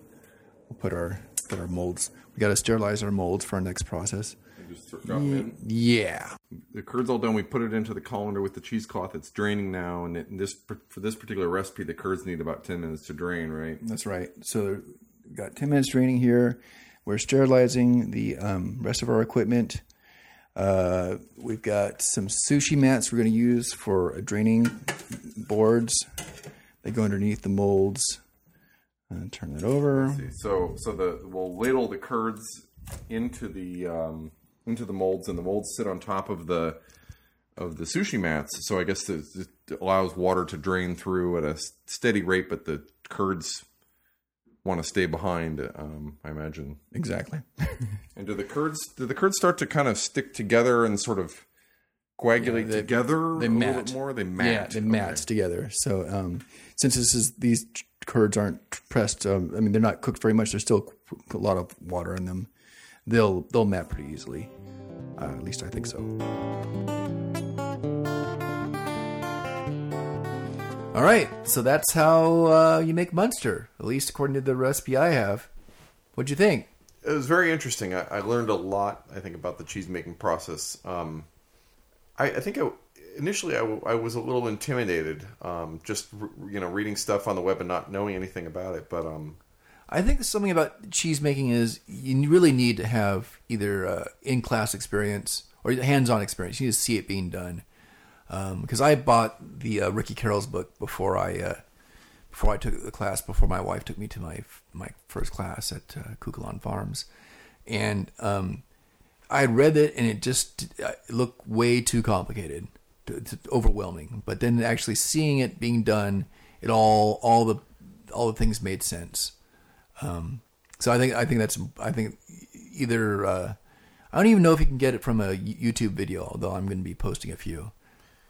We'll put our put our molds. We got to sterilize our molds for our next process. Just drop in. Yeah, The curd's all done. We put it into the colander with the cheesecloth. It's draining now, and it, this for this particular recipe, the curds need about ten minutes to drain. Right? that's right. So we've got ten minutes draining here. We're sterilizing the um, rest of our equipment. Uh, we've got some sushi mats we're going to use for draining boards. They go underneath the molds. And turn it over. So so the we'll ladle the curds into the um, into the molds, and the molds sit on top of the of the sushi mats. So I guess it allows water to drain through at a steady rate, but the curds want to stay behind. Um, I imagine. Exactly. *laughs* And do the curds do the curds start to kind of stick together and sort of coagulate they- together they a little bit more? They mat. Yeah, they Okay. mats together. So um, since this is these curds aren't pressed, um, I mean they're not cooked very much. There's still a lot of water in them. They'll they'll mat pretty easily. Uh, at least I think so. All right, so that's how uh, you make Muenster, at least according to the recipe I have. What'd you think? It was very interesting. I, I learned a lot. I think about the cheese making process. Um, I, I think I, initially I, w- I was a little intimidated, um, just r- you know reading stuff on the web and not knowing anything about it. But um, I think something about cheese making is you really need to have either uh, in class experience or hands on experience. You need to see it being done. Because I bought the uh, Ricki Carroll's book before I uh, before I took the class. Before my wife took me to my my first class at uh, Kookoolan Farms, and um, I had read it and it just uh, it looked way too complicated, to, overwhelming. But then actually seeing it being done, it all all the all the things made sense. Um, so I think I think that's I think either uh, I don't even know if you can get it from a YouTube video, although I'm going to be posting a few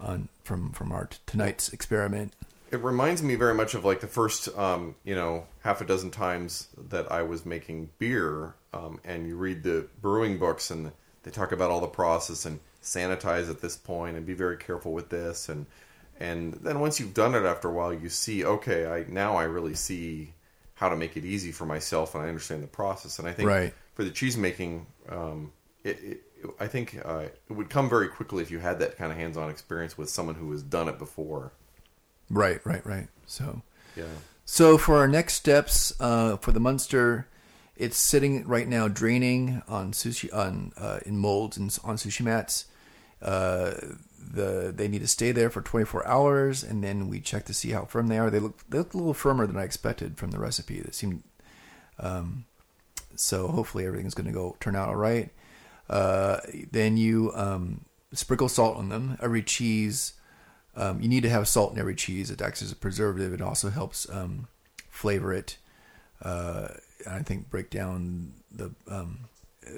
on from from our t- tonight's experiment. it reminds me very much of like the first um, you know half a dozen times that I was making beer, um, and you read the brewing books and they talk about all the process and sanitize at this point and be very careful with this and and then once you've done it after a while you see okay I now I really see how to make it easy for myself and I understand the process and I think Right. for the cheese making um, it, it, I think uh, it would come very quickly if you had that kind of hands-on experience with someone who has done it before Right, right, right. So yeah So for our next steps uh, for the Muenster, it's sitting right now draining on sushi on uh, in molds and on sushi mats. Uh, the they need to stay there for 24 hours, and then we check to see how firm they are. They look they look a little firmer than I expected from the recipe. That seemed um, so. Hopefully everything's going to go turn out all right. Uh, then you um, sprinkle salt on them. Every cheese um, you need to have salt in every cheese. It acts as a preservative. It also helps um, flavor it. Uh, and I think break down the um, uh,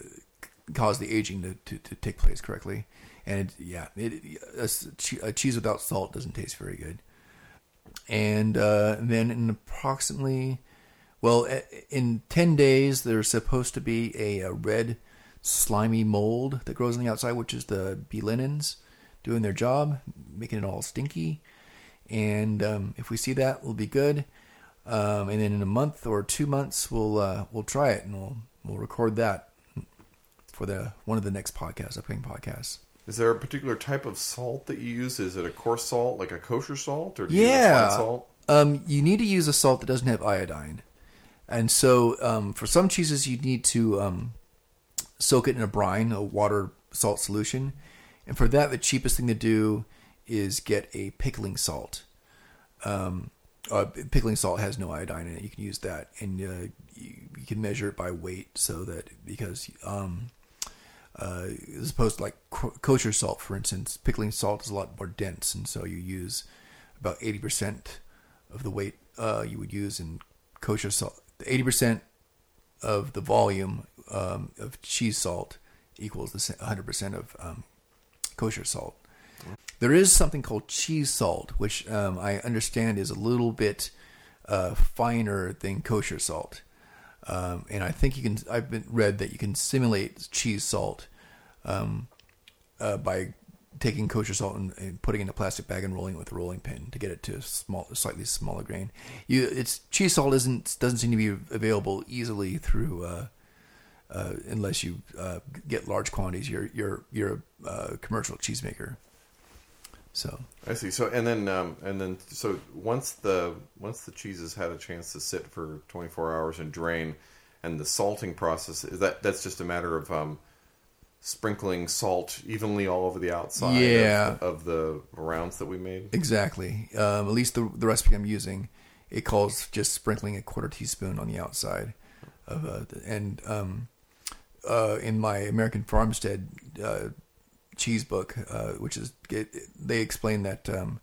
cause the aging to, to, to take place correctly. And it, yeah, it, a, a cheese without salt doesn't taste very good. And uh, then in approximately, well, in ten days, there's supposed to be a, a red slimy mold that grows on the outside, which is the B. linens doing their job, making it all stinky. And um, if we see that, we'll be good. Um, and then in a month or two months, we'll uh, we'll try it and we'll we'll record that for the one of the next podcasts, upcoming podcasts. Is there a particular type of salt that you use? Is it a coarse salt, like a kosher salt, or do you use Yeah. fine salt? Um, you need to use a salt that doesn't have iodine. And so um, for some cheeses, you need to um, soak it in a brine, a water salt solution. And for that, the cheapest thing to do is get a pickling salt. Um, uh, pickling salt has no iodine in it. You can use that, and uh, you, you can measure it by weight, so that because um, uh, as opposed to like kosher salt, for instance, pickling salt is a lot more dense, and so you use about eighty percent of the weight uh, you would use in kosher salt. Eighty percent of the volume um, of cheese salt equals the hundred percent of um, kosher salt. There is something called cheese salt, which um, I understand is a little bit uh, finer than kosher salt. Um, and I think you can. I've been read that you can simulate cheese salt um, uh, by taking kosher salt and, and, putting it in a plastic bag and rolling it with a rolling pin to get it to a small, slightly smaller grain. You, it's cheese salt isn't doesn't seem to be available easily through uh, uh, unless you uh, get large quantities. You're you're you're a uh, commercial cheesemaker. So I see. So and then um, and then so once the once the cheese has had a chance to sit for 24 hours and drain, and the salting process is that that's just a matter of um, sprinkling salt evenly all over the outside yeah. of, of the rounds that we made. Exactly. Um, at least the the recipe I'm using, it calls just sprinkling a quarter teaspoon on the outside of uh, and um, uh, in my American Farmstead uh, cheese book, uh, which is it, they explain that um,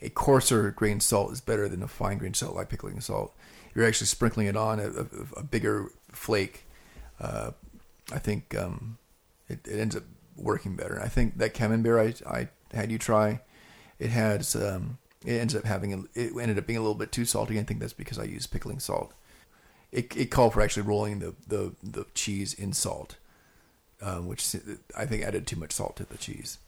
a coarser grain salt is better than a fine grain salt like pickling salt. You're actually sprinkling it on a, a, a bigger flake. Uh, I think um, it, it, ends up working better. I think that camembert I, I had you try, it has um, it ends up having it ended up being a little bit too salty. I think that's because I used pickling salt. It, it called for actually rolling the, the, the cheese in salt um, which I think added too much salt to the cheese.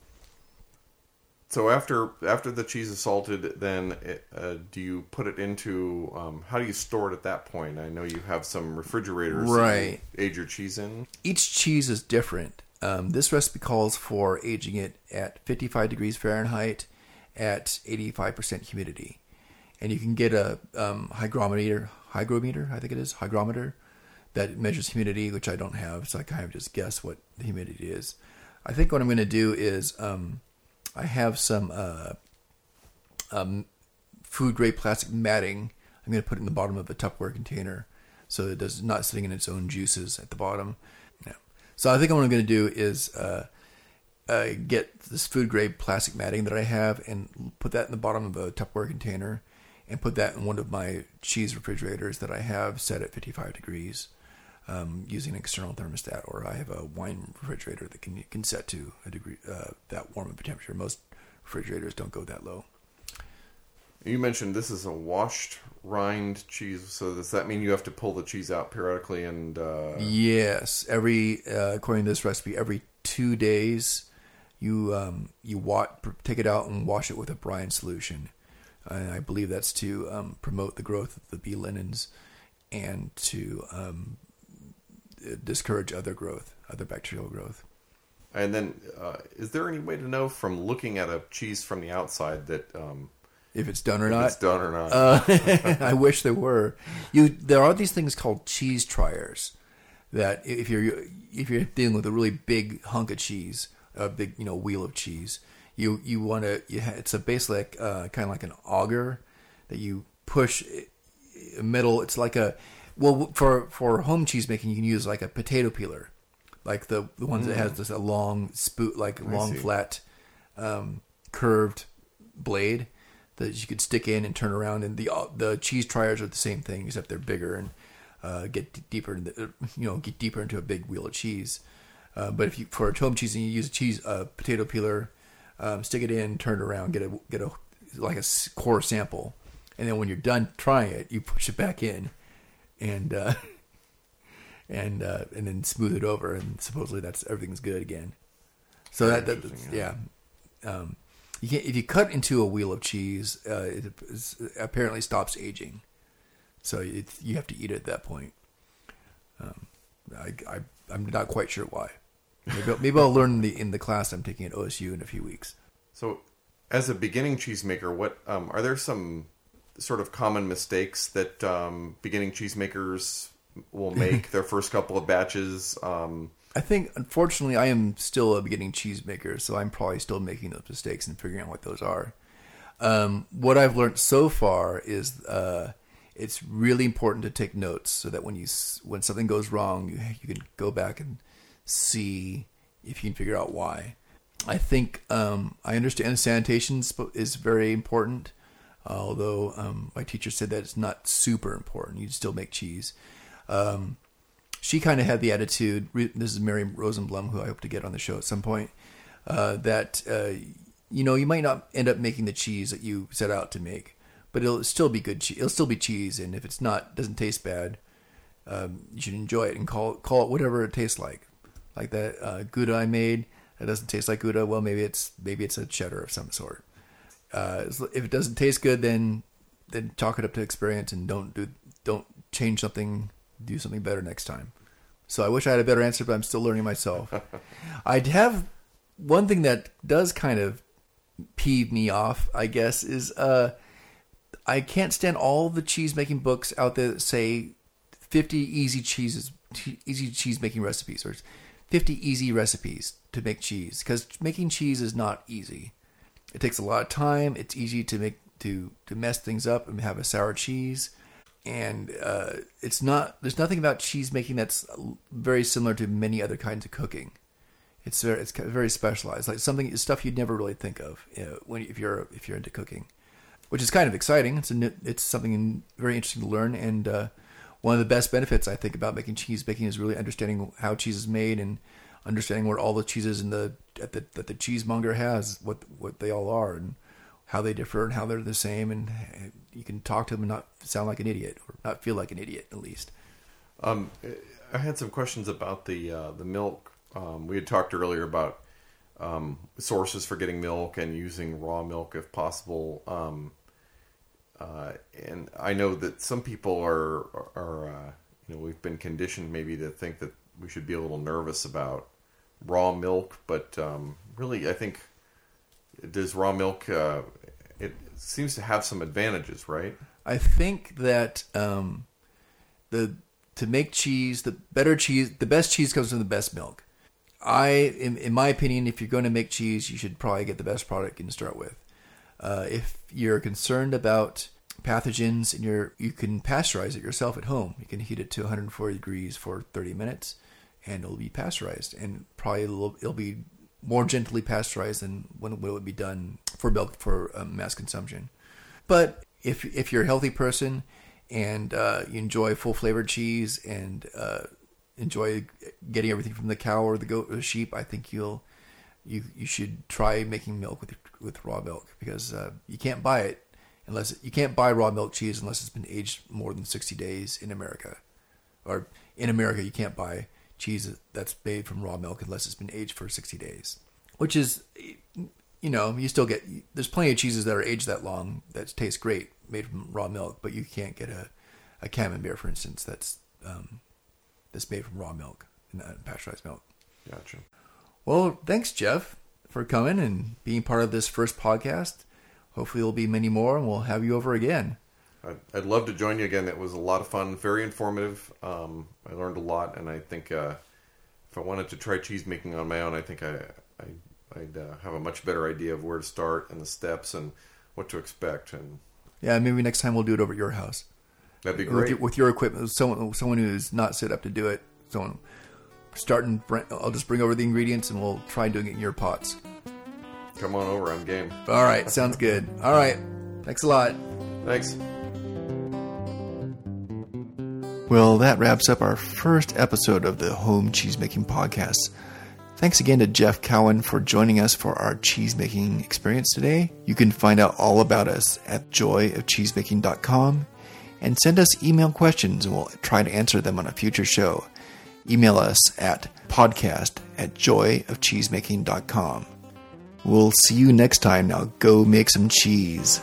So after after the cheese is salted, then it, uh, do you put it into? Um, how do you store it at that point? I know you have some refrigerators, right? You age your cheese in. Each cheese is different. Um, this recipe calls for aging it at 55 degrees Fahrenheit at 85% humidity, and you can get a um, hygrometer. Hygrometer, I think it is hygrometer that measures humidity, which I don't have, so I kind of just guess what the humidity is. I think what I'm going to do is um, I have some uh, um, food grade plastic matting. I'm going to put it in the bottom of a Tupperware container so it does not sitting in its own juices at the bottom. Yeah. So I think what I'm going to do is uh, uh, get this food grade plastic matting that I have and put that in the bottom of a Tupperware container and put that in one of my cheese refrigerators that I have set at 55 degrees um, using an external thermostat, or I have a wine refrigerator that can can set to a degree uh, that warm of a temperature. Most refrigerators don't go that low. You mentioned this is a washed rind cheese, so does that mean you have to pull the cheese out periodically? And uh... yes, every uh, according to this recipe, every two days you um, you wa- take it out and wash it with a brine solution. And I believe that's to um, promote the growth of the B. linens and to um, discourage other growth, other bacterial growth. And then, uh, is there any way to know from looking at a cheese from the outside that um, if it's done or not? It's done or not. Uh, *laughs* I wish there were. You there are these things called cheese triers that if you're if you're dealing with a really big hunk of cheese, a big you know wheel of cheese, you you want to you ha- it's a basically like, uh, kind of like an auger that you push metal. It's like a well, for for home cheese making, you can use like a potato peeler, like the the ones mm. that has this a long spoot, like long flat, um, curved blade that you could stick in and turn around. And the uh, the cheese triers are the same thing, except they're bigger and uh, get deeper. The, you know, get deeper into a big wheel of cheese. Uh, but if you for home cheese, and you use a cheese uh, potato peeler, um, stick it in, turn it around, get a get a like a core sample, and then when you're done trying it, you push it back in and uh, *laughs* and uh, and then smooth it over, and supposedly that's everything's good again. So that, that yeah. Um, you can't, if you cut into a wheel of cheese, uh, it, it apparently stops aging. So it, you have to eat it at that point. Um, I, I I'm not quite sure why. Maybe, maybe I'll learn the in the class I'm taking at OSU in a few weeks. So, as a beginning cheesemaker, what um, are there some sort of common mistakes that um, beginning cheesemakers will make *laughs* their first couple of batches. Um, I think, unfortunately, I am still a beginning cheesemaker, so I'm probably still making those mistakes and figuring out what those are. Um, what I've learned so far is uh, it's really important to take notes so that when you when something goes wrong, you you can go back and see if you can figure out why. I think um, I understand sanitation is very important, although um, my teacher said that it's not super important. You'd still make cheese. Um, she kind of had the attitude. This is Mary Rosenblum, who I hope to get on the show at some point. Uh, that uh, you know you might not end up making the cheese that you set out to make, but it'll still be good. Cheese. It'll still be cheese, and if it's not doesn't taste bad, um, you should enjoy it and call call it whatever it tastes like. Like that uh, Gouda I made that doesn't taste like Gouda. Well, maybe it's maybe it's a cheddar of some sort. Uh, if it doesn't taste good, then then chalk it up to experience and don't do don't change something. Do something better next time. So I wish I had a better answer, but I'm still learning myself. *laughs* I'd have one thing that does kind of peeve me off, I guess, is uh, I can't stand all the cheese making books out there that say 50 easy cheeses, easy cheese making recipes, or 50 easy recipes to make cheese because making cheese is not easy. It takes a lot of time. It's easy to make to to mess things up and have a sour cheese, and uh, it's not. There's nothing about cheese making that's very similar to many other kinds of cooking. It's very, it's very specialized, like something stuff you'd never really think of you know, when if you're if you're into cooking, which is kind of exciting. It's a, it's something very interesting to learn and. Uh, one of the best benefits I think about making cheese baking is really understanding how cheese is made and understanding what all the cheeses in the the, that the cheesemonger has, what what they all are, and how they differ and how they're the same, and you can talk to them and not sound like an idiot or not feel like an idiot at least. Um, I had some questions about the uh, the milk. Um, we had talked earlier about um, sources for getting milk and using raw milk if possible. Um, uh, and I know that some people are are uh, you know we've been conditioned maybe to think that we should be a little nervous about raw milk, but um, really I think does raw milk uh, it seems to have some advantages, right? I think that um, the to make cheese, the better cheese, the best cheese comes from the best milk. I, in, in my opinion, if you're going to make cheese, you should probably get the best product you can start with. Uh, if you're concerned about pathogens, and you you can pasteurize it yourself at home. You can heat it to 140 degrees for 30 minutes, and it'll be pasteurized. And probably it'll, it'll be more gently pasteurized than when it would be done for milk for um, mass consumption. But if if you're a healthy person and uh, you enjoy full flavored cheese and uh, enjoy getting everything from the cow or the goat or the sheep, I think you'll you you should try making milk with with raw milk because uh, you can't buy it unless you can't buy raw milk cheese unless it's been aged more than 60 days in America. Or in America, you can't buy cheese that's made from raw milk unless it's been aged for 60 days. Which is, you know, you still get, there's plenty of cheeses that are aged that long that taste great made from raw milk, but you can't get a, a camembert, for instance, that's um, that's made from raw milk and uh, pasteurized milk. Gotcha. Well, thanks, Jeff, for coming and being part of this first podcast. Hopefully, there'll be many more, and we'll have you over again. I'd, I'd love to join you again. It was a lot of fun, very informative. Um, I learned a lot, and I think uh, if I wanted to try cheese making on my own, I think I, I would uh, have a much better idea of where to start and the steps and what to expect. And yeah, maybe next time we'll do it over at your house. That'd be great with your, with your equipment. Someone someone who's not set up to do it. Someone starting. I'll just bring over the ingredients and we'll try doing it in your pots. Come on over. I'm game. All right. Sounds good. All right. Thanks a lot. Thanks. Well, that wraps up our first episode of the Home Cheesemaking Podcast. Thanks again to Jeff Cowan for joining us for our cheesemaking experience today. You can find out all about us at joyofcheesemaking.com and send us email questions and we'll try to answer them on a future show. Email us at podcast at joyofcheesemaking.com. We'll see you next time. Now go make some cheese.